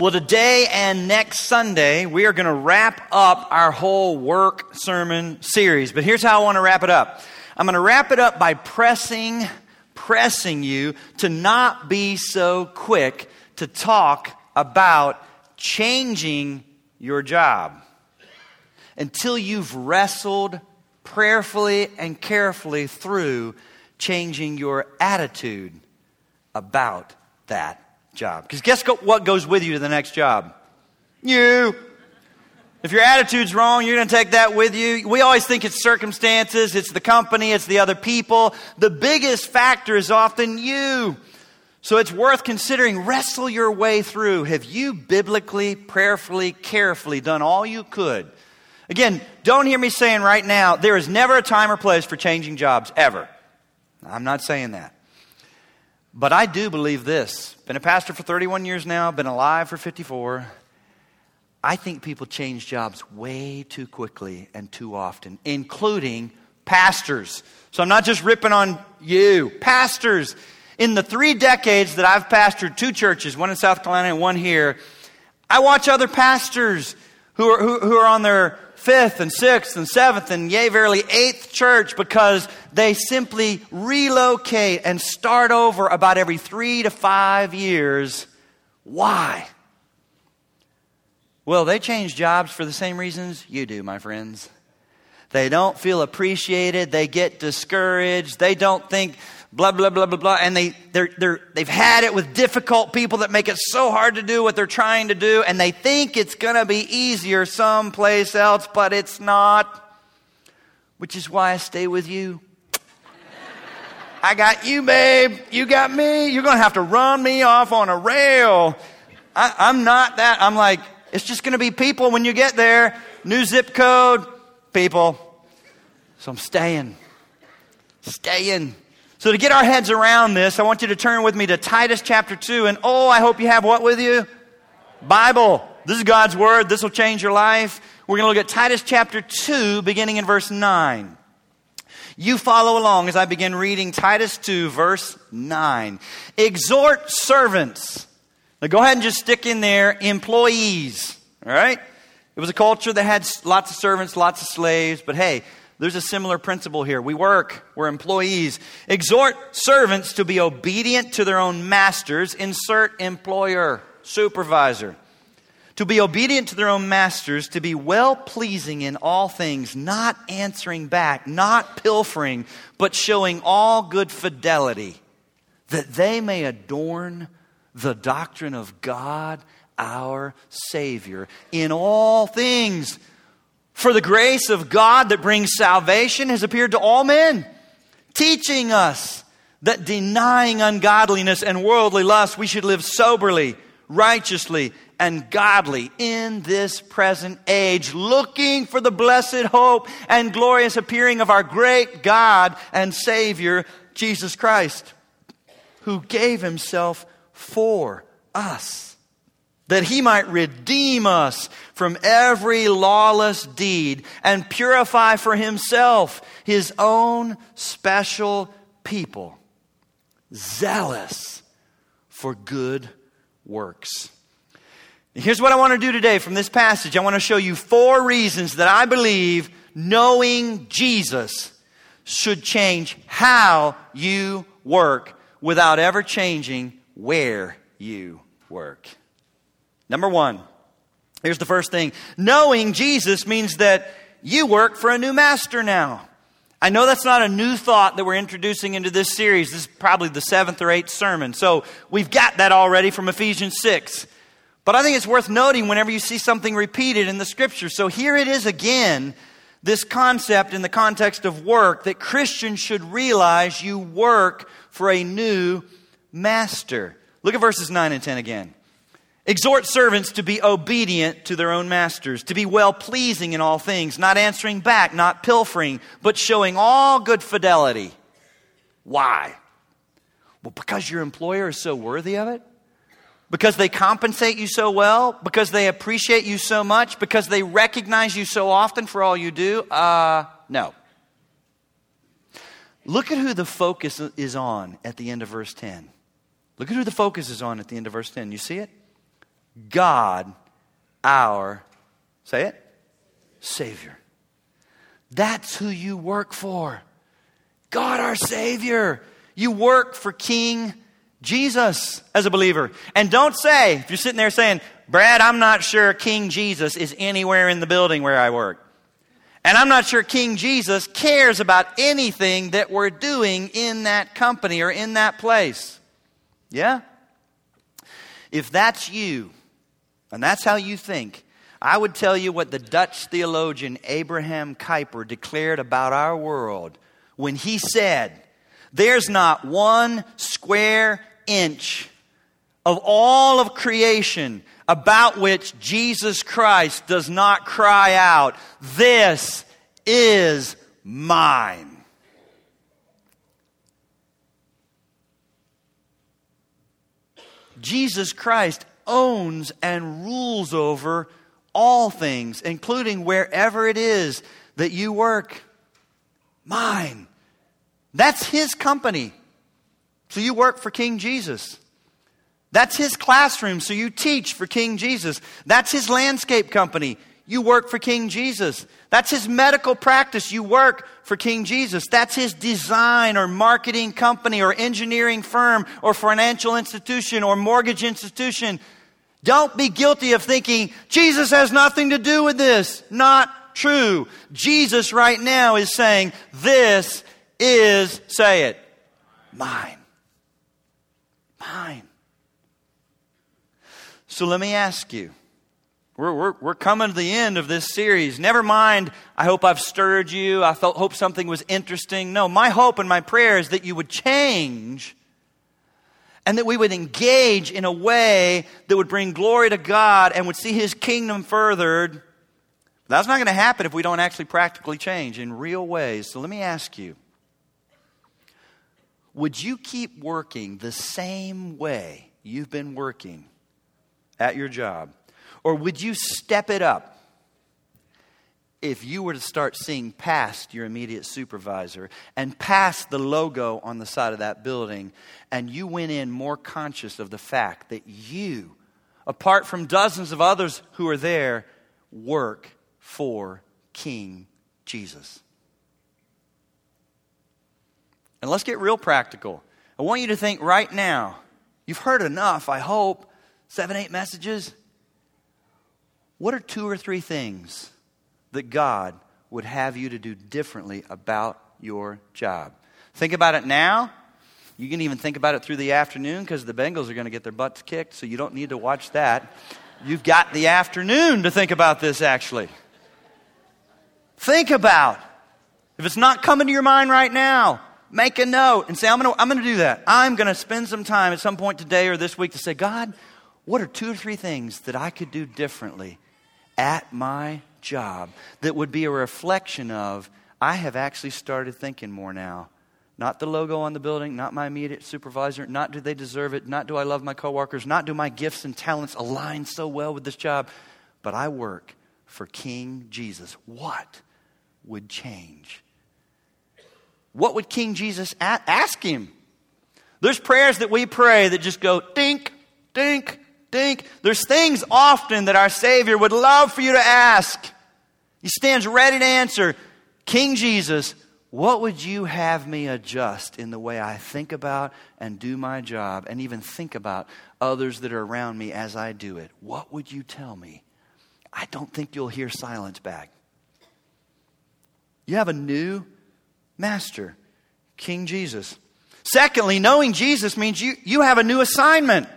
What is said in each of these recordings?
Well, today and next Sunday, we are going to wrap up our whole work sermon series. But here's how I want to wrap it up I'm going to wrap it up by pressing, pressing you to not be so quick to talk about changing your job until you've wrestled prayerfully and carefully through changing your attitude about that job. Because guess what goes with you to the next job? You. If your attitude's wrong, you're going to take that with you. We always think it's circumstances, it's the company, it's the other people. The biggest factor is often you. So it's worth considering. Wrestle your way through. Have you biblically, prayerfully, carefully done all you could? Again, don't hear me saying right now, there is never a time or place for changing jobs, ever. I'm not saying that. But I do believe this. Been a pastor for 31 years now, been alive for 54. I think people change jobs way too quickly and too often, including pastors. So I'm not just ripping on you. Pastors. In the three decades that I've pastored two churches, one in South Carolina and one here, I watch other pastors who are, who, who are on their fifth and sixth and seventh and yea, verily eighth church because they simply relocate and start over about every three to five years. Why? Well, they change jobs for the same reasons you do, my friends. They don't feel appreciated. They get discouraged. They don't think blah, blah, blah, blah, blah. And they, they're, they're, they've had it with difficult people that make it so hard to do what they're trying to do. And they think it's going to be easier someplace else, but it's not. Which is why I stay with you. I got you, babe. You got me. You're going to have to run me off on a rail. I, I'm not that. I'm like, it's just going to be people when you get there. New zip code, people. So I'm staying. Staying. So, to get our heads around this, I want you to turn with me to Titus chapter 2. And oh, I hope you have what with you? Bible. This is God's Word. This will change your life. We're going to look at Titus chapter 2, beginning in verse 9. You follow along as I begin reading Titus 2, verse 9. Exhort servants. Now, go ahead and just stick in there employees. All right? It was a culture that had lots of servants, lots of slaves, but hey, there's a similar principle here. We work, we're employees. Exhort servants to be obedient to their own masters. Insert employer, supervisor. To be obedient to their own masters, to be well pleasing in all things, not answering back, not pilfering, but showing all good fidelity, that they may adorn the doctrine of God our Savior in all things for the grace of God that brings salvation has appeared to all men, teaching us that denying ungodliness and worldly lust, we should live soberly, righteously, and godly in this present age, looking for the blessed hope and glorious appearing of our great God and Savior, Jesus Christ, who gave himself for us that he might redeem us from every lawless deed and purify for himself his own special people, zealous for good works. Here's what I want to do today from this passage. I want to show you four reasons that I believe knowing Jesus should change how you work without ever changing where you work. Number one, here's the first thing knowing Jesus means that you work for a new master now. I know that's not a new thought that we're introducing into this series. This is probably the seventh or eighth sermon. So we've got that already from Ephesians 6. But I think it's worth noting whenever you see something repeated in the scripture. So here it is again, this concept in the context of work that Christians should realize you work for a new master. Look at verses 9 and 10 again. Exhort servants to be obedient to their own masters, to be well pleasing in all things, not answering back, not pilfering, but showing all good fidelity. Why? Well, because your employer is so worthy of it? Because they compensate you so well? Because they appreciate you so much? Because they recognize you so often for all you do? Uh, no. Look at who the focus is on at the end of verse 10. Look at who the focus is on at the end of verse 10. You see it? God, our, say it, Savior. That's who you work for. God, our Savior. You work for King Jesus as a believer. And don't say, if you're sitting there saying, Brad, I'm not sure King Jesus is anywhere in the building where I work. And I'm not sure King Jesus cares about anything that we're doing in that company or in that place. Yeah? If that's you, and that's how you think, I would tell you what the Dutch theologian Abraham Kuyper declared about our world when he said, There's not one square inch of all of creation about which Jesus Christ does not cry out, This is mine. Jesus Christ owns and rules over all things, including wherever it is that you work. Mine. That's his company. So you work for King Jesus. That's his classroom, so you teach for King Jesus. That's his landscape company. You work for King Jesus. That's his medical practice. You work for King Jesus. That's his design or marketing company or engineering firm or financial institution or mortgage institution. Don't be guilty of thinking Jesus has nothing to do with this. Not true. Jesus right now is saying, This is, say it, mine. Mine. So let me ask you we're, we're, we're coming to the end of this series. Never mind, I hope I've stirred you. I felt, hope something was interesting. No, my hope and my prayer is that you would change and that we would engage in a way that would bring glory to God and would see His kingdom furthered. That's not going to happen if we don't actually practically change in real ways. So let me ask you would you keep working the same way you've been working at your job? Or would you step it up if you were to start seeing past your immediate supervisor and past the logo on the side of that building, and you went in more conscious of the fact that you, apart from dozens of others who are there, work for King Jesus? And let's get real practical. I want you to think right now. You've heard enough, I hope. Seven, eight messages. What are two or three things that God would have you to do differently about your job? Think about it now. You can even think about it through the afternoon because the Bengals are going to get their butts kicked, so you don't need to watch that. You've got the afternoon to think about this, actually. Think about. If it's not coming to your mind right now, make a note and say, I'm going to I'm to do that. I'm going to spend some time at some point today or this week to say, God, what are two or three things that I could do differently at my job that would be a reflection of I have actually started thinking more now. Not the logo on the building, not my immediate supervisor, not do they deserve it, not do I love my coworkers, not do my gifts and talents align so well with this job, but I work for King Jesus. What would change? What would King Jesus ask him? There's prayers that we pray that just go dink, dink, think there's things often that our Savior would love for you to ask. He stands ready to answer King Jesus, what would you have me adjust in the way I think about and do my job and even think about others that are around me as I do it? What would you tell me? I don't think you'll hear silence back. You have a new master, King Jesus. Secondly, knowing Jesus means you, you have a new assignment.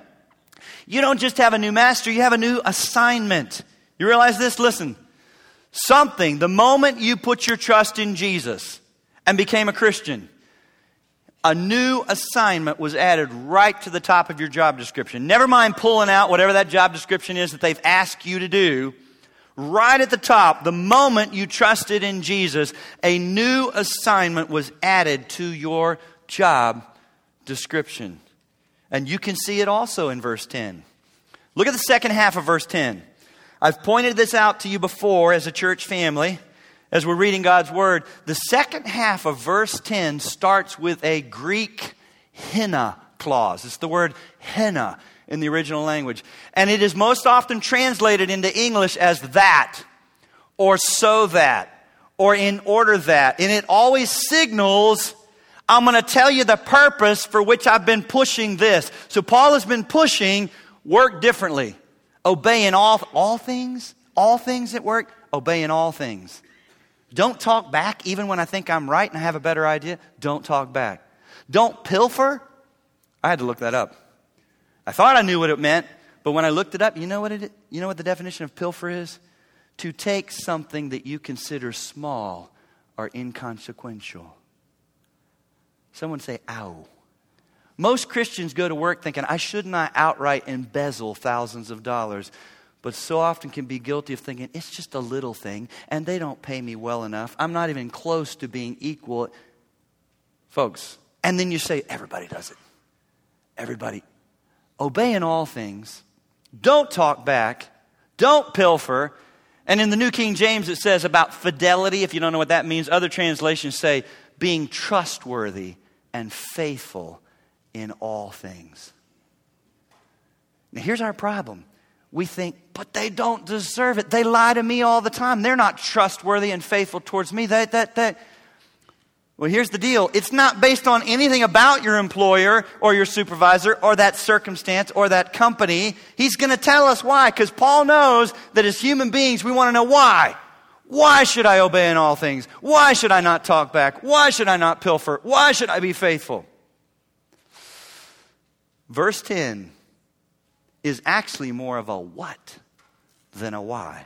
You don't just have a new master, you have a new assignment. You realize this? Listen. Something, the moment you put your trust in Jesus and became a Christian, a new assignment was added right to the top of your job description. Never mind pulling out whatever that job description is that they've asked you to do. Right at the top, the moment you trusted in Jesus, a new assignment was added to your job description. And you can see it also in verse 10. Look at the second half of verse 10. I've pointed this out to you before as a church family as we're reading God's Word. The second half of verse 10 starts with a Greek hina clause. It's the word hina. in the original language. And it is most often translated into English as that, or so that, or in order that. And it always signals, I'm going to tell you the purpose for which I've been pushing this. So Paul has been pushing work differently. Obeying all, all things, all things at work, obeying all things. Don't talk back even when I think I'm right and I have a better idea. Don't talk back. Don't pilfer. I had to look that up. I thought I knew what it meant, but when I looked it up, you know what it you know what the definition of pilfer is? To take something that you consider small or inconsequential. Someone say ow. Most Christians go to work thinking, I should not outright embezzle thousands of dollars, but so often can be guilty of thinking, it's just a little thing, and they don't pay me well enough. I'm not even close to being equal. Folks, and then you say, everybody does it. Everybody. Obey in all things. Don't talk back. Don't pilfer. And in the New King James, it says about fidelity. If you don't know what that means, other translations say being trustworthy and faithful in all things. Now, here's our problem. We think, but they don't deserve it. They lie to me all the time. They're not trustworthy and faithful towards me. That, that, that. Well, here's the deal it's not based on anything about your employer or your supervisor or that circumstance or that company. He's going to tell us why, because Paul knows that as human beings, we want to know why. Why should I obey in all things? Why should I not talk back? Why should I not pilfer? Why should I be faithful? Verse 10 is actually more of a what than a why.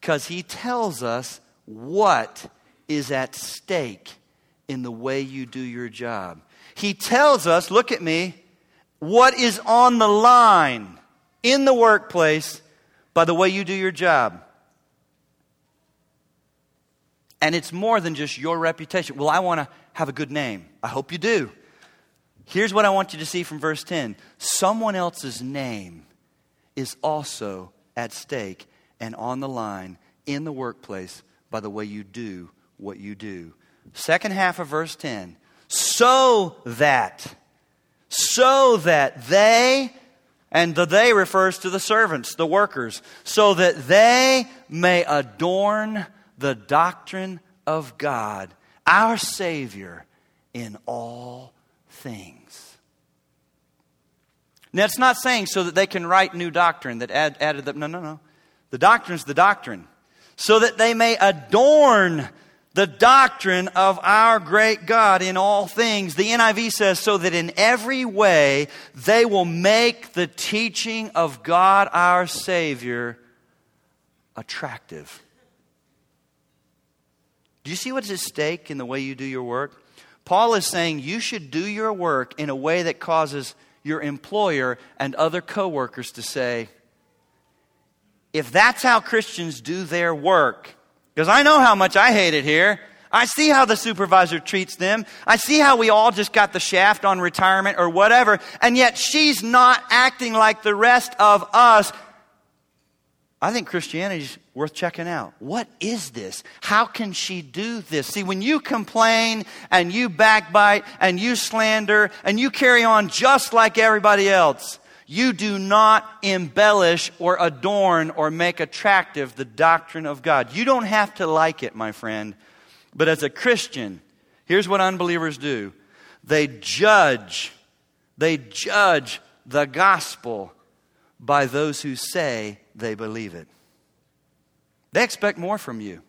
Because he tells us what is at stake in the way you do your job. He tells us, look at me, what is on the line in the workplace by the way you do your job. And it's more than just your reputation. Well, I want to have a good name. I hope you do. Here's what I want you to see from verse 10 someone else's name is also at stake and on the line in the workplace by the way you do what you do. Second half of verse 10 so that, so that they, and the they refers to the servants, the workers, so that they may adorn the doctrine of God, our Savior, in all things. Now, it's not saying so that they can write new doctrine that add, added them. No, no, no. The doctrine's the doctrine. So that they may adorn the doctrine of our great God in all things. The NIV says, so that in every way they will make the teaching of God our Savior attractive. Do you see what's at stake in the way you do your work? Paul is saying you should do your work in a way that causes your employer and other coworkers to say, if that's how Christians do their work, because I know how much I hate it here. I see how the supervisor treats them. I see how we all just got the shaft on retirement or whatever, and yet she's not acting like the rest of us. I think Christianity is worth checking out. What is this? How can she do this? See, when you complain and you backbite and you slander and you carry on just like everybody else, you do not embellish or adorn or make attractive the doctrine of God. You don't have to like it, my friend. But as a Christian, here's what unbelievers do they judge, they judge the gospel by those who say they believe it. They expect more from you.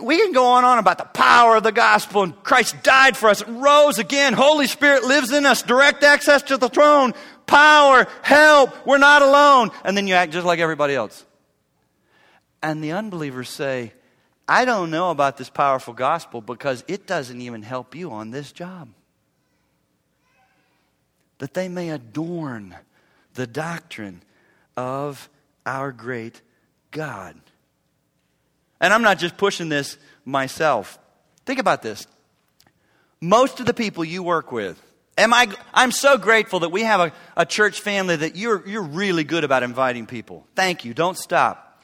We can go on and on about the power of the gospel and Christ died for us and rose again. Holy Spirit lives in us, direct access to the throne, power, help, we're not alone. And then you act just like everybody else. And the unbelievers say, I don't know about this powerful gospel because it doesn't even help you on this job. That they may adorn the doctrine of our great God. And I'm not just pushing this myself. Think about this. Most of the people you work with, am I, I'm so grateful that we have a, a church family that you're, you're really good about inviting people. Thank you. Don't stop.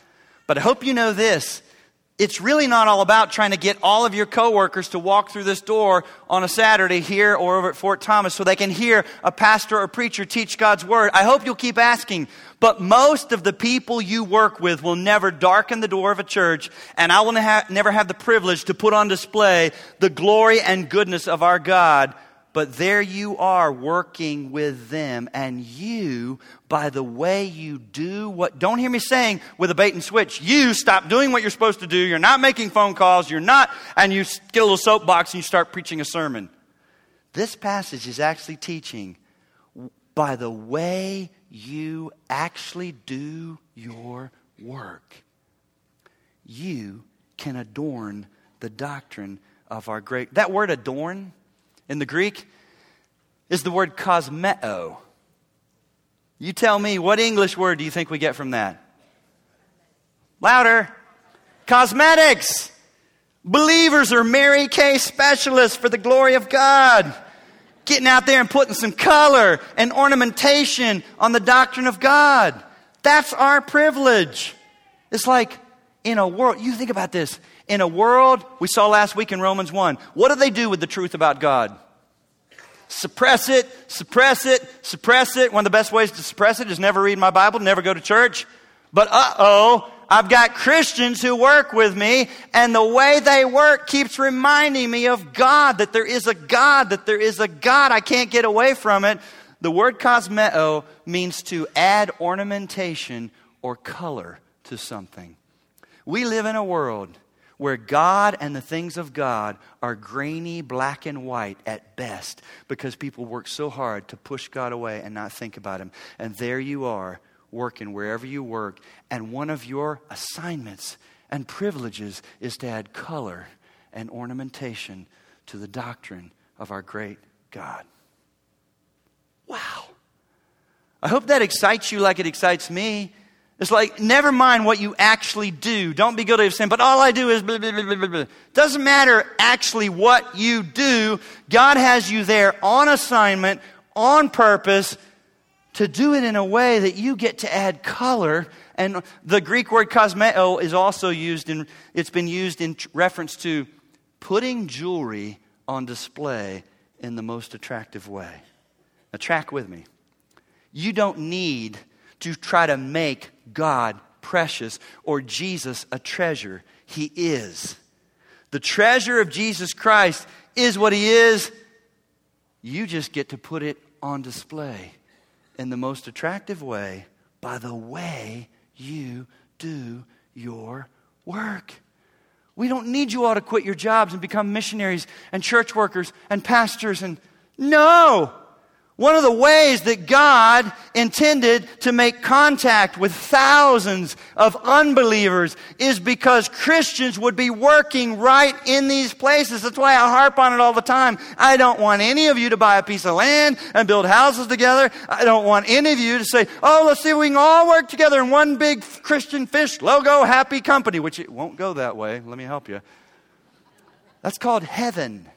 But I hope you know this it's really not all about trying to get all of your coworkers to walk through this door on a Saturday here or over at Fort Thomas so they can hear a pastor or preacher teach God's word. I hope you'll keep asking. But most of the people you work with will never darken the door of a church, and I will never have the privilege to put on display the glory and goodness of our God but there you are working with them, and you, by the way you do what, don't hear me saying with a bait and switch, you stop doing what you're supposed to do, you're not making phone calls, you're not, and you get a little soapbox and you start preaching a sermon. This passage is actually teaching by the way you actually do your work, you can adorn the doctrine of our great. That word adorn, in the Greek is the word cosmeo. You tell me, what English word do you think we get from that? Louder. Cosmetics. Believers are Mary Kay specialists for the glory of God. Getting out there and putting some color and ornamentation on the doctrine of God. That's our privilege. It's like in a world, you think about this. In a world, we saw last week in Romans 1, what do they do with the truth about God? Suppress it, suppress it, suppress it. One of the best ways to suppress it is never read my Bible, never go to church. But uh oh, I've got Christians who work with me, and the way they work keeps reminding me of God, that there is a God, that there is a God. I can't get away from it. The word cosmeo means to add ornamentation or color to something. We live in a world where God and the things of God are grainy, black and white at best because people work so hard to push God away and not think about Him. And there you are working wherever you work, and one of your assignments and privileges is to add color and ornamentation to the doctrine of our great God. Wow. I hope that excites you like it excites me. It's like, never mind what you actually do. Don't be guilty of saying, but all I do is blah, blah, blah, blah, blah. Doesn't matter actually what you do. God has you there on assignment, on purpose, to do it in a way that you get to add color. And the Greek word cosmeo is also used in, it's been used in reference to putting jewelry on display in the most attractive way. Now, track with me. You don't need to try to make God precious or Jesus a treasure. He is. The treasure of Jesus Christ is what He is. You just get to put it on display in the most attractive way by the way you do your work. We don't need you all to quit your jobs and become missionaries and church workers and pastors and no. One of the ways that God intended to make contact with thousands of unbelievers is because Christians would be working right in these places. That's why I harp on it all the time. I don't want any of you to buy a piece of land and build houses together. I don't want any of you to say, oh, let's see if we can all work together in one big Christian fish logo happy company, which it won't go that way. Let me help you. That's called heaven.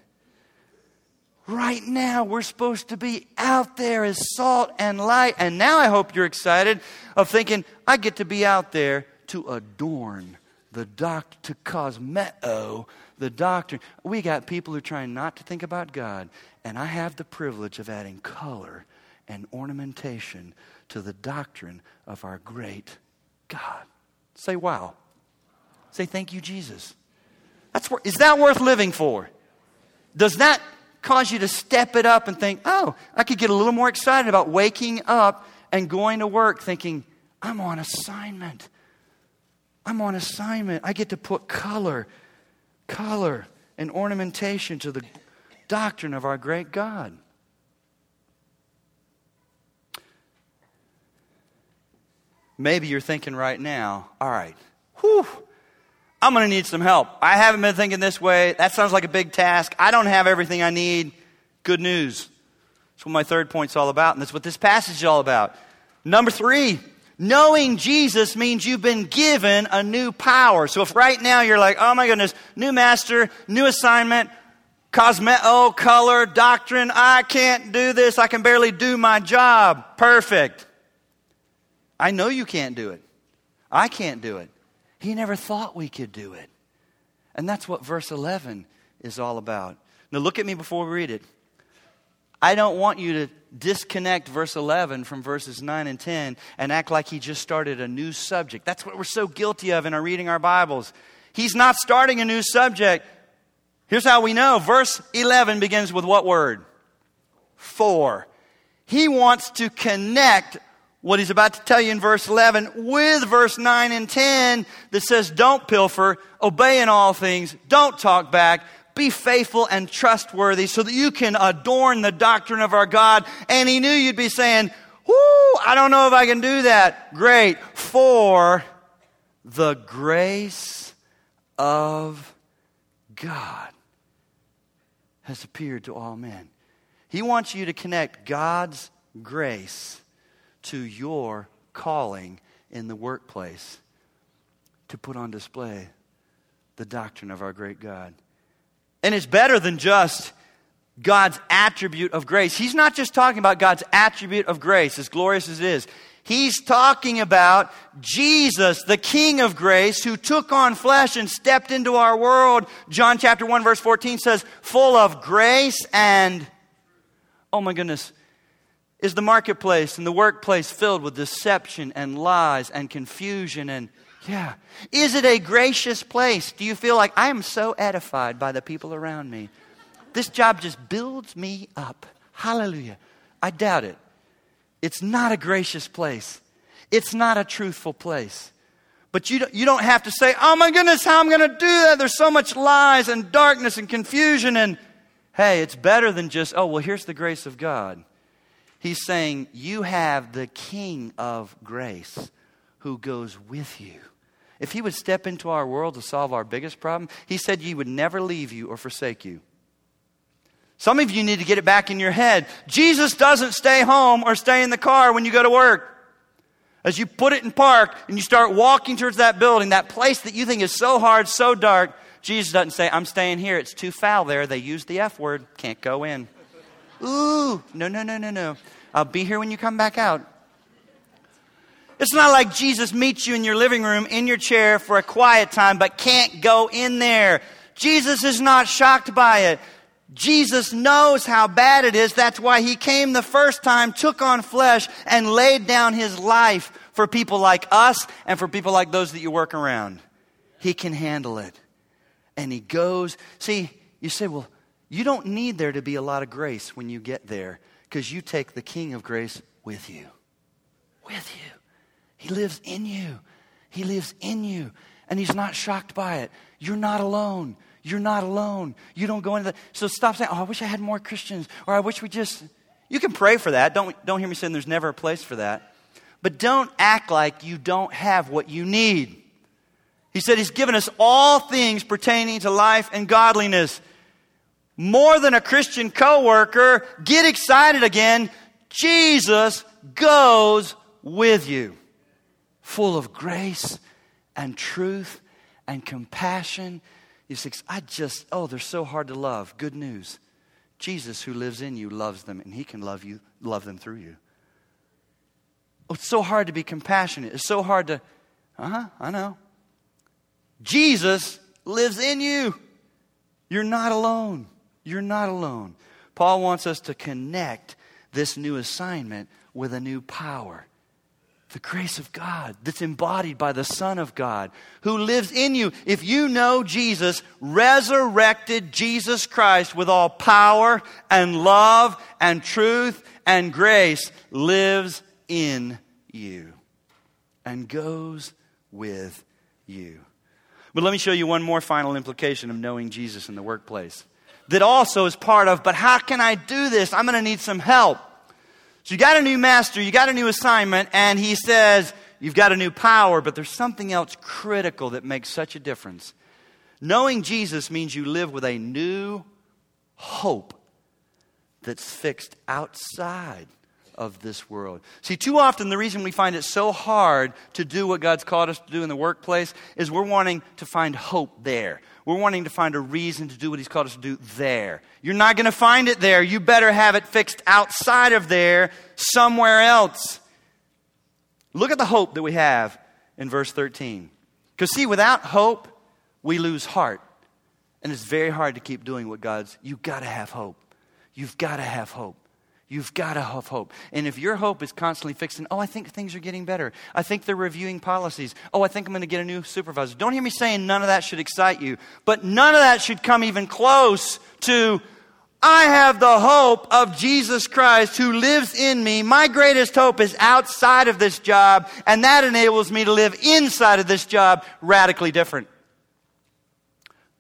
Right now, we're supposed to be out there as salt and light. And now I hope you're excited of thinking, I get to be out there to adorn the doctor, to cosmeo the doctrine. We got people who are trying not to think about God. And I have the privilege of adding color and ornamentation to the doctrine of our great God. Say, wow. Say, thank you, Jesus. That's, is that worth living for? Does that cause you to step it up and think, oh, I could get a little more excited about waking up and going to work thinking, I'm on assignment. I'm on assignment. I get to put color, color, and ornamentation to the doctrine of our great God. Maybe you're thinking right now, all right, whew, I'm going to need some help. I haven't been thinking this way. That sounds like a big task. I don't have everything I need. Good news. That's what my third point's all about, and that's what this passage is all about. Number three, knowing Jesus means you've been given a new power. So if right now you're like, oh my goodness, new master, new assignment, cosmeo, color, doctrine, I can't do this, I can barely do my job. Perfect. I know you can't do it. I can't do it. He never thought we could do it. And that's what verse 11 is all about. Now, look at me before we read it. I don't want you to disconnect verse 11 from verses 9 and 10 and act like he just started a new subject. That's what we're so guilty of in our reading our Bibles. He's not starting a new subject. Here's how we know. Verse 11 begins with what word? For. He wants to connect what he's about to tell you in verse 11 with verse 9 and 10 that says, Don't pilfer, obey in all things, don't talk back, be faithful and trustworthy so that you can adorn the doctrine of our God. And he knew you'd be saying, Whoo, I don't know if I can do that. Great. For the grace of God has appeared to all men. He wants you to connect God's grace to your calling in the workplace to put on display the doctrine of our great God. And it's better than just God's attribute of grace. He's not just talking about God's attribute of grace, as glorious as it is. He's talking about Jesus, the King of grace, who took on flesh and stepped into our world. John chapter 1, verse 14 says, full of grace and, oh my goodness, is the marketplace and the workplace filled with deception and lies and confusion and yeah. Is it a gracious place? Do you feel like I am so edified by the people around me? This job just builds me up. Hallelujah. I doubt it. It's not a gracious place. It's not a truthful place. But you don't, you don't have to say, oh my goodness, how am I'm going to do that. There's so much lies and darkness and confusion. And hey, it's better than just, oh, well, here's the grace of God. He's saying, you have the King of grace who goes with you. If he would step into our world to solve our biggest problem, he said he would never leave you or forsake you. Some of you need to get it back in your head. Jesus doesn't stay home or stay in the car when you go to work. As you put it in park and you start walking towards that building, that place that you think is so hard, so dark, Jesus doesn't say, I'm staying here. It's too foul there. They use the F word. Can't go in. Ooh, no, no, no, no, no. I'll be here when you come back out. It's not like Jesus meets you in your living room in your chair for a quiet time but can't go in there. Jesus is not shocked by it. Jesus knows how bad it is. That's why he came the first time, took on flesh, and laid down his life for people like us and for people like those that you work around. He can handle it. And he goes. See, you say, well, you don't need there to be a lot of grace when you get there because you take the King of grace with you. With you. He lives in you. He lives in you. And He's not shocked by it. You're not alone. You're not alone. You don't go into the. So stop saying, oh, I wish I had more Christians, or I wish we just. You can pray for that. Don't, don't hear me saying there's never a place for that. But don't act like you don't have what you need. He said He's given us all things pertaining to life and godliness. More than a Christian coworker, get excited again. Jesus goes with you full of grace and truth and compassion. You say, I just, oh, they're so hard to love. Good news. Jesus, who lives in you, loves them, and he can love you, love them through you. Oh, it's so hard to be compassionate. It's so hard to, uh huh, I know. Jesus lives in you. You're not alone. You're not alone. Paul wants us to connect this new assignment with a new power the grace of God that's embodied by the Son of God who lives in you. If you know Jesus, resurrected Jesus Christ with all power and love and truth and grace lives in you and goes with you. But let me show you one more final implication of knowing Jesus in the workplace that also is part of, but how can I do this? I'm going to need some help. So you got a new master, you got a new assignment, and he says, You've got a new power, but there's something else critical that makes such a difference. Knowing Jesus means you live with a new hope that's fixed outside of this world. See, too often the reason we find it so hard to do what God's called us to do in the workplace is we're wanting to find hope there. We're wanting to find a reason to do what He's called us to do there. You're not going to find it there. You better have it fixed outside of there, somewhere else. Look at the hope that we have in verse 13. Because, see, without hope, we lose heart. And it's very hard to keep doing what God's, you've got to have hope. You've got to have hope. You've got to have hope. And if your hope is constantly fixing, oh, I think things are getting better. I think they're reviewing policies. Oh, I think I'm going to get a new supervisor. Don't hear me saying none of that should excite you, but none of that should come even close to, I have the hope of Jesus Christ who lives in me. My greatest hope is outside of this job, and that enables me to live inside of this job radically different.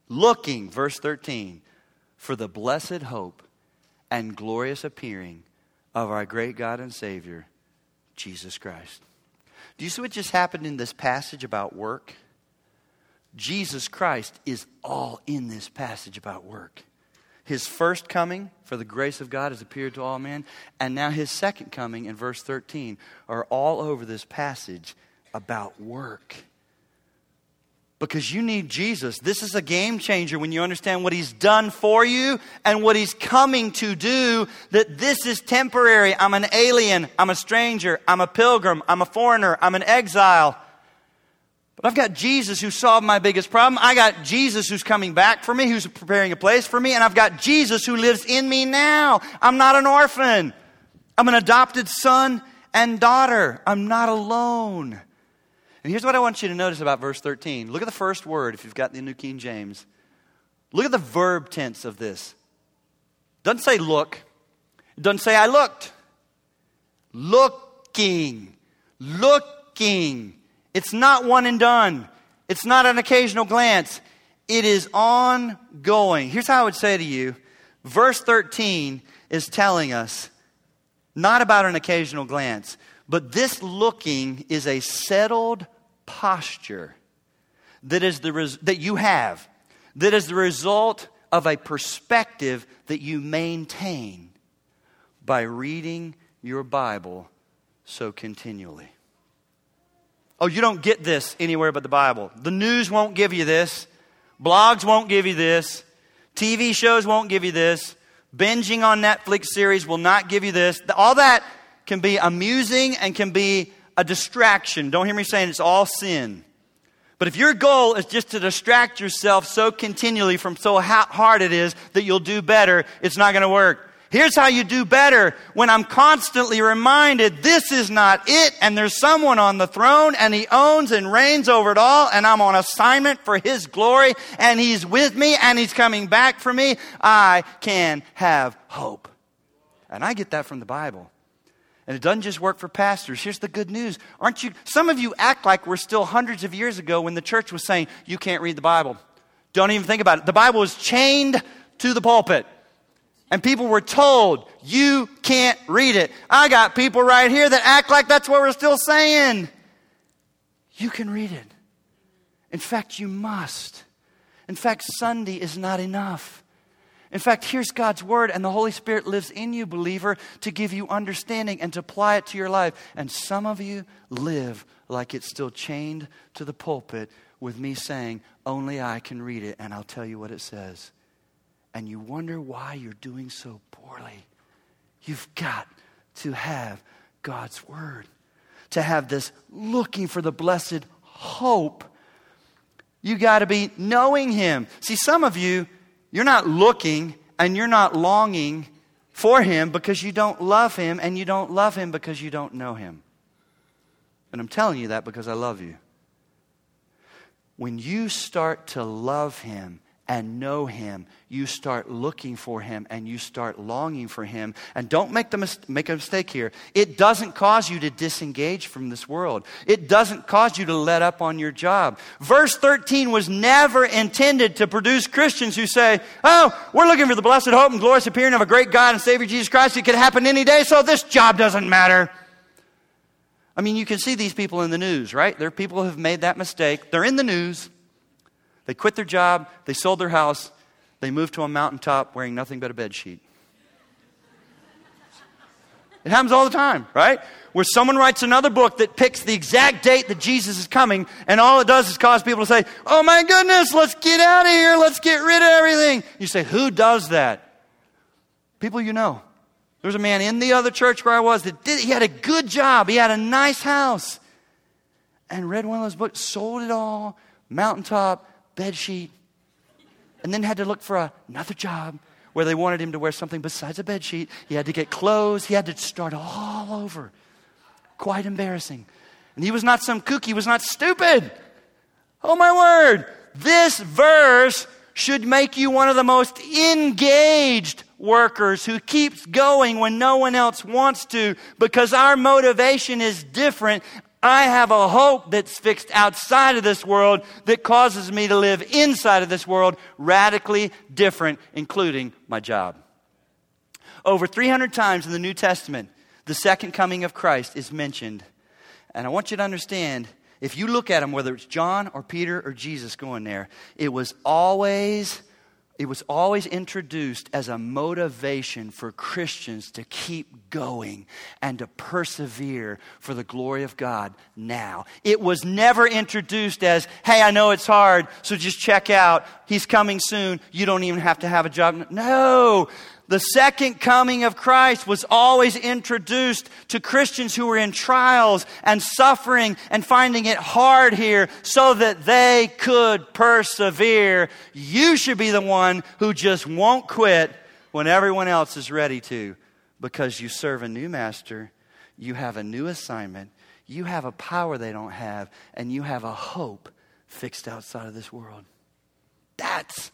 Looking, verse 13, for the blessed hope and glorious appearing of our great God and Savior, Jesus Christ. Do you see what just happened in this passage about work? Jesus Christ is all in this passage about work. His first coming for the grace of God has appeared to all men, and now his second coming in verse 13 are all over this passage about work because you need Jesus. This is a game changer when you understand what He's done for you and what He's coming to do, that this is temporary. I'm an alien. I'm a stranger. I'm a pilgrim. I'm a foreigner. I'm an exile. But I've got Jesus who solved my biggest problem. I got Jesus who's coming back for me, who's preparing a place for me, and I've got Jesus who lives in me now. I'm not an orphan. I'm an adopted son and daughter. I'm not alone. And here's what I want you to notice about verse 13. Look at the first word if you've got the New King James. Look at the verb tense of this. It doesn't say look. It doesn't say I looked. Looking. Looking. It's not one and done. It's not an occasional glance. It is ongoing. Here's how I would say to you verse 13 is telling us not about an occasional glance, but this looking is a settled posture that, is the res- that you have, that is the result of a perspective that you maintain by reading your Bible so continually. Oh, you don't get this anywhere but the Bible. The news won't give you this. Blogs won't give you this. TV shows won't give you this. Binging on Netflix series will not give you this. All that can be amusing and can be a distraction. Don't hear me saying it's all sin. But if your goal is just to distract yourself so continually from so hard it is that you'll do better, it's not going to work. Here's how you do better when I'm constantly reminded this is not it, and there's someone on the throne, and he owns and reigns over it all, and I'm on assignment for his glory, and he's with me, and he's coming back for me. I can have hope. And I get that from the Bible. And it doesn't just work for pastors. Here's the good news. Aren't you, some of you act like we're still hundreds of years ago when the church was saying, you can't read the Bible. Don't even think about it. The Bible was chained to the pulpit. And people were told, you can't read it. I got people right here that act like that's what we're still saying. You can read it. In fact, you must. In fact, Sunday is not enough. In fact, here's God's word, and the Holy Spirit lives in you, believer, to give you understanding and to apply it to your life. And some of you live like it's still chained to the pulpit with me saying, Only I can read it, and I'll tell you what it says. And you wonder why you're doing so poorly. You've got to have God's word, to have this looking for the blessed hope. You got to be knowing Him. See, some of you, you're not looking and you're not longing for Him because you don't love Him, and you don't love Him because you don't know Him. And I'm telling you that because I love you. When you start to love Him and know Him, you start looking for Him and you start longing for Him. And don't make, the mis- make a mistake here. It doesn't cause you to disengage from this world, it doesn't cause you to let up on your job. Verse 13 was never intended to produce Christians who say, Oh, we're looking for the blessed hope and glorious appearing of a great God and Savior Jesus Christ. It could happen any day, so this job doesn't matter. I mean, you can see these people in the news, right? There are people who have made that mistake. They're in the news. They quit their job, they sold their house, they moved to a mountaintop wearing nothing but a bed sheet. It happens all the time, right? Where someone writes another book that picks the exact date that Jesus is coming, and all it does is cause people to say, Oh my goodness, let's get out of here, let's get rid of everything. You say, Who does that? People you know. There was a man in the other church where I was that did, he had a good job, he had a nice house, and read one of those books, sold it all, mountaintop, bed sheet. and then had to look for another job where they wanted him to wear something besides a bed sheet. He had to get clothes. He had to start all over. Quite embarrassing. And he was not some kook, he was not stupid. Oh my word. This verse should make you one of the most engaged workers who keeps going when no one else wants to because our motivation is different. I have a hope that's fixed outside of this world that causes me to live inside of this world radically different, including my job. Over 300 times in the New Testament, the second coming of Christ is mentioned. And I want you to understand if you look at them, whether it's John or Peter or Jesus going there, it was always it was always introduced as a motivation for Christians to keep going and to persevere for the glory of God now. It was never introduced as, hey, I know it's hard, so just check out. He's coming soon. You don't even have to have a job. No, the second coming of Christ was always introduced to Christians who were in trials and suffering and finding it hard here so that they could persevere. You should be the one who just won't quit when everyone else is ready to because you serve a new master, you have a new assignment, you have a power they don't have, and you have a hope fixed outside of this world. That's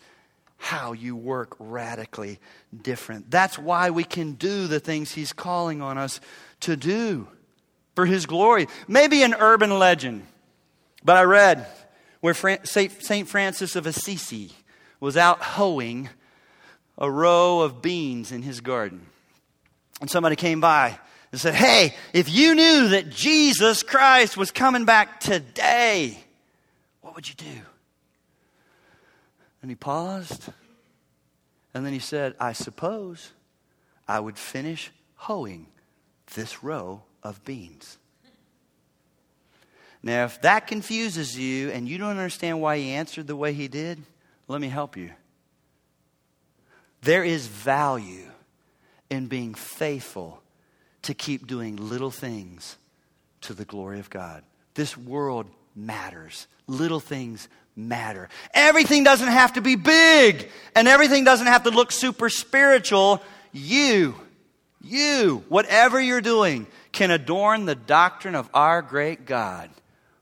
how you work radically different. That's why we can do the things He's calling on us to do for His glory. Maybe an urban legend, but I read where St. Francis of Assisi was out hoeing a row of beans in his garden. And somebody came by and said, Hey, if you knew that Jesus Christ was coming back today, what would you do? And he paused. And then he said, I suppose I would finish hoeing this row of beans. Now, if that confuses you and you don't understand why he answered the way he did, let me help you. There is value in being faithful to keep doing little things to the glory of God. This world matters, little things matter. Everything doesn't have to be big, and everything doesn't have to look super spiritual. You, you, whatever you're doing, can adorn the doctrine of our great God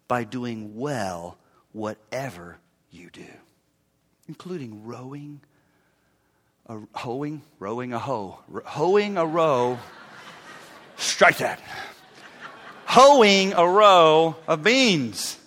by doing well whatever you do, including rowing, a, hoeing, rowing a hoe, hoeing a row. Strike that. Hoeing a row of beans.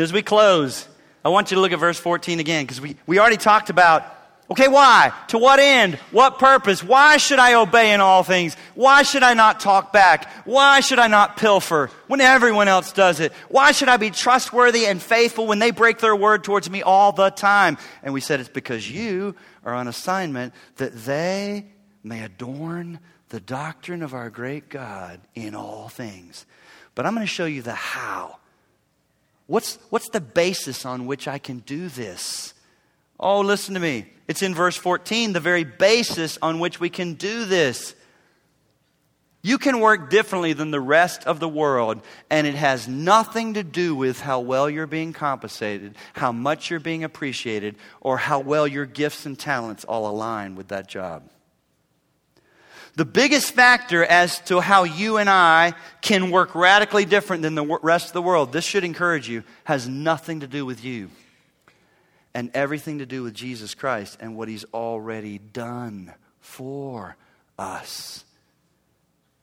As we close, I want you to look at verse 14 again because we, we already talked about okay, why? To what end? What purpose? Why should I obey in all things? Why should I not talk back? Why should I not pilfer when everyone else does it? Why should I be trustworthy and faithful when they break their word towards me all the time? And we said it's because you are on assignment that they may adorn the doctrine of our great God in all things. But I'm going to show you the how. What's, what's the basis on which I can do this? Oh, listen to me. It's in verse 14, the very basis on which we can do this. You can work differently than the rest of the world, and it has nothing to do with how well you're being compensated, how much you're being appreciated, or how well your gifts and talents all align with that job. The biggest factor as to how you and I can work radically different than the rest of the world, this should encourage you, has nothing to do with you and everything to do with Jesus Christ and what He's already done for us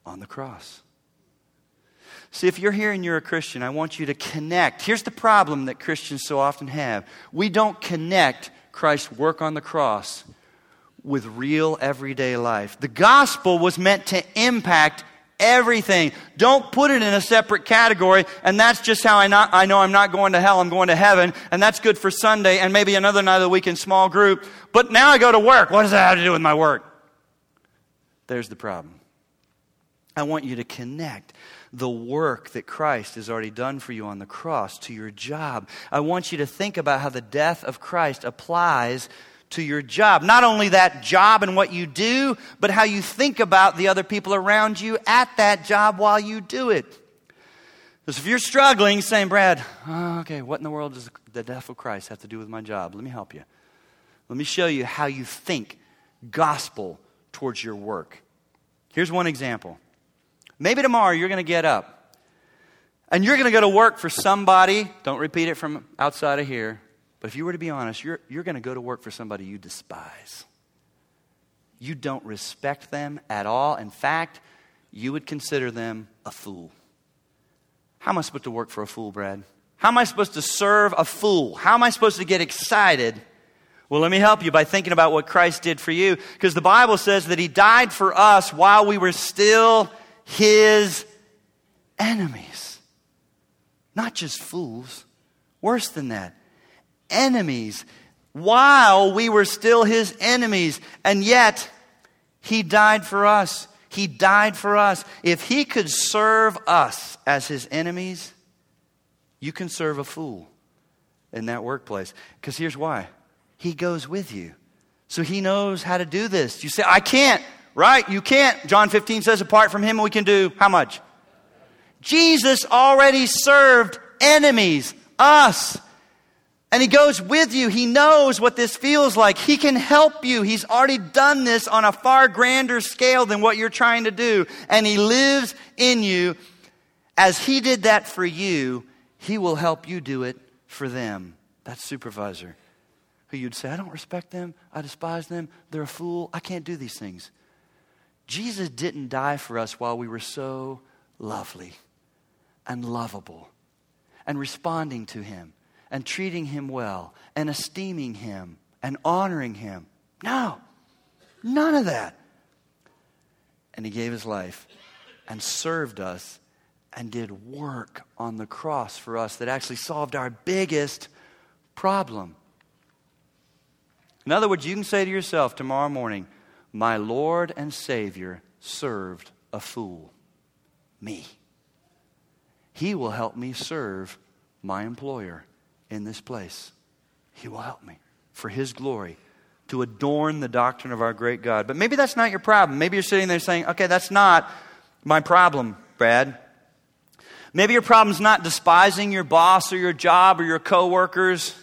on the cross. See, if you're here and you're a Christian, I want you to connect. Here's the problem that Christians so often have we don't connect Christ's work on the cross with real everyday life. The gospel was meant to impact everything. Don't put it in a separate category, and that's just how I, not, I know I'm not going to hell, I'm going to heaven, and that's good for Sunday and maybe another night of the week in small group. But now I go to work. What does that have to do with my work? There's the problem. I want you to connect the work that Christ has already done for you on the cross to your job. I want you to think about how the death of Christ applies to your job. Not only that job and what you do, but how you think about the other people around you at that job while you do it. Because if you're struggling, saying, Brad, oh, okay, what in the world does the death of Christ have to do with my job? Let me help you. Let me show you how you think gospel towards your work. Here's one example. Maybe tomorrow you're going to get up and you're going to go to work for somebody. Don't repeat it from outside of here. But if you were to be honest, you're, you're going to go to work for somebody you despise. You don't respect them at all. In fact, you would consider them a fool. How am I supposed to work for a fool, Brad? How am I supposed to serve a fool? How am I supposed to get excited? Well, let me help you by thinking about what Christ did for you. Because the Bible says that He died for us while we were still His enemies. Not just fools, worse than that, enemies. While we were still His enemies. And yet, He died for us. He died for us. If he could serve us as his enemies, you can serve a fool in that workplace. Because here's why he goes with you. So he knows how to do this. You say, I can't, right? You can't. John 15 says, apart from him, we can do how much? Jesus already served enemies, us. And he goes with you. He knows what this feels like. He can help you. He's already done this on a far grander scale than what you're trying to do. And he lives in you. As he did that for you, he will help you do it for them. That supervisor who you'd say, I don't respect them. I despise them. They're a fool. I can't do these things. Jesus didn't die for us while we were so lovely and lovable and responding to him and treating him well and esteeming him and honoring him. No, none of that. And he gave his life and served us and did work on the cross for us that actually solved our biggest problem. In other words, you can say to yourself tomorrow morning, My Lord and Savior served a fool, me. He will help me serve my employer in this place. He will help me for His glory to adorn the doctrine of our great God. But maybe that's not your problem. Maybe you're sitting there saying, okay, that's not my problem, Brad. Maybe your problem's not despising your boss or your job or your coworkers.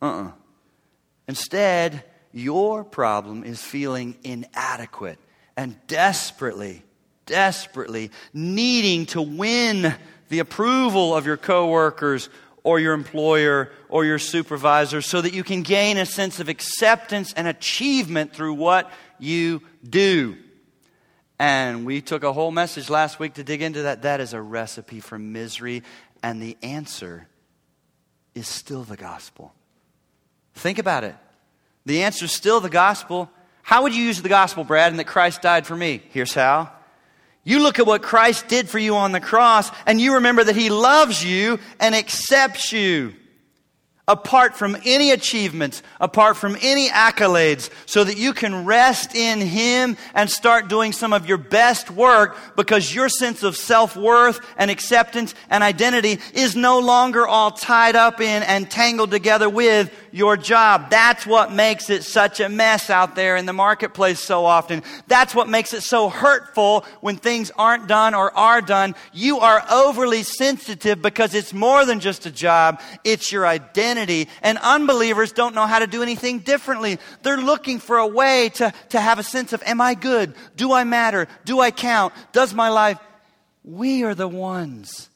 Uh-uh. Instead, your problem is feeling inadequate and desperately, desperately needing to win the approval of your coworkers or your employer or your supervisor so that you can gain a sense of acceptance and achievement through what you do. And we took a whole message last week to dig into that. That is a recipe for misery, and the answer is still the gospel. Think about it. The answer is still the gospel. How would you use the gospel, Brad, and that Christ died for me? Here's how. You look at what Christ did for you on the cross, and you remember that He loves you and accepts you apart from any achievements, apart from any accolades, so that you can rest in Him and start doing some of your best work because your sense of self worth and acceptance and identity is no longer all tied up in and tangled together with your job. That's what makes it such a mess out there in the marketplace so often. That's what makes it so hurtful when things aren't done or are done. You are overly sensitive because it's more than just a job, it's your identity. And unbelievers don't know how to do anything differently. They're looking for a way to, to have a sense of, am I good? Do I matter? Do I count? Does my life? We are the ones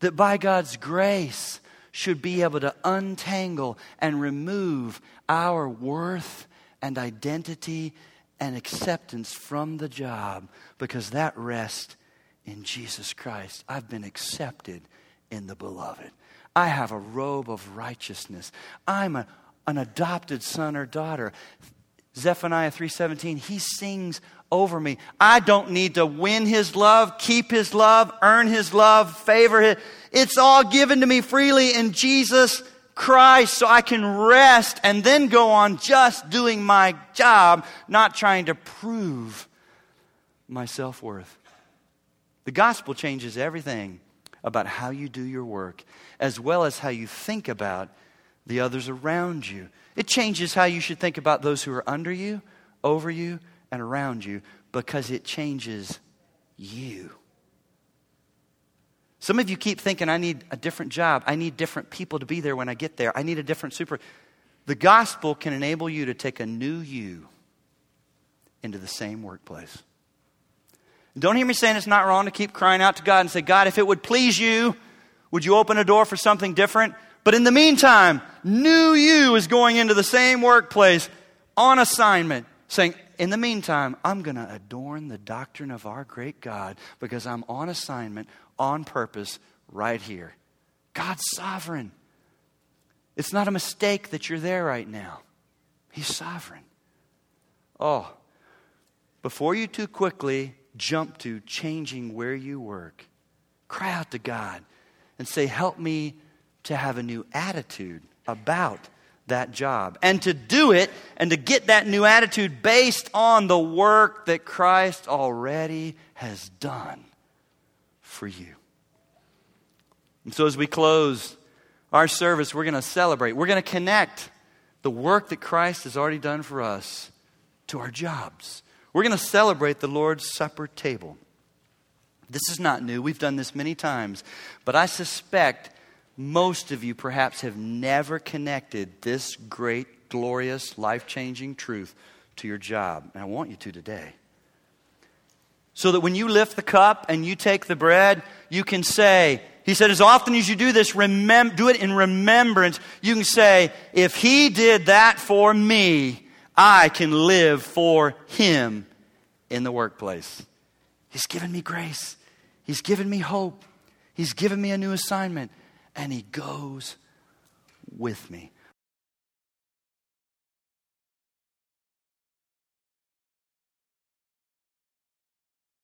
that by God's grace should be able to untangle and remove our worth and identity and acceptance from the job because that rests in Jesus Christ. I've been accepted in the beloved. I have a robe of righteousness. I'm a, an adopted son or daughter. Zephaniah 3:17 he sings over me. I don't need to win his love, keep his love, earn his love, favor his. It's all given to me freely in Jesus Christ so I can rest and then go on just doing my job, not trying to prove my self worth. The gospel changes everything about how you do your work, as well as how you think about the others around you. It changes how you should think about those who are under you, over you, and around you because it changes you. Some of you keep thinking, I need a different job. I need different people to be there when I get there. I need a different super. The gospel can enable you to take a new you into the same workplace. Don't hear me saying it's not wrong to keep crying out to God and say, God, if it would please you, would you open a door for something different? But in the meantime, new you is going into the same workplace on assignment, saying, in the meantime, I'm going to adorn the doctrine of our great God because I'm on assignment, on purpose, right here. God's sovereign. It's not a mistake that you're there right now. He's sovereign. Oh, before you too quickly jump to changing where you work, cry out to God and say, Help me to have a new attitude about that job. And to do it and to get that new attitude based on the work that Christ already has done for you. And so as we close our service, we're going to celebrate. We're going to connect the work that Christ has already done for us to our jobs. We're going to celebrate the Lord's Supper table. This is not new. We've done this many times. But I suspect most of you perhaps have never connected this great, glorious, life changing truth to your job. And I want you to today. So that when you lift the cup and you take the bread, you can say, He said, as often as you do this, remem- do it in remembrance. You can say, if He did that for me, I can live for Him in the workplace. He's given me grace, He's given me hope, He's given me a new assignment and He goes with me.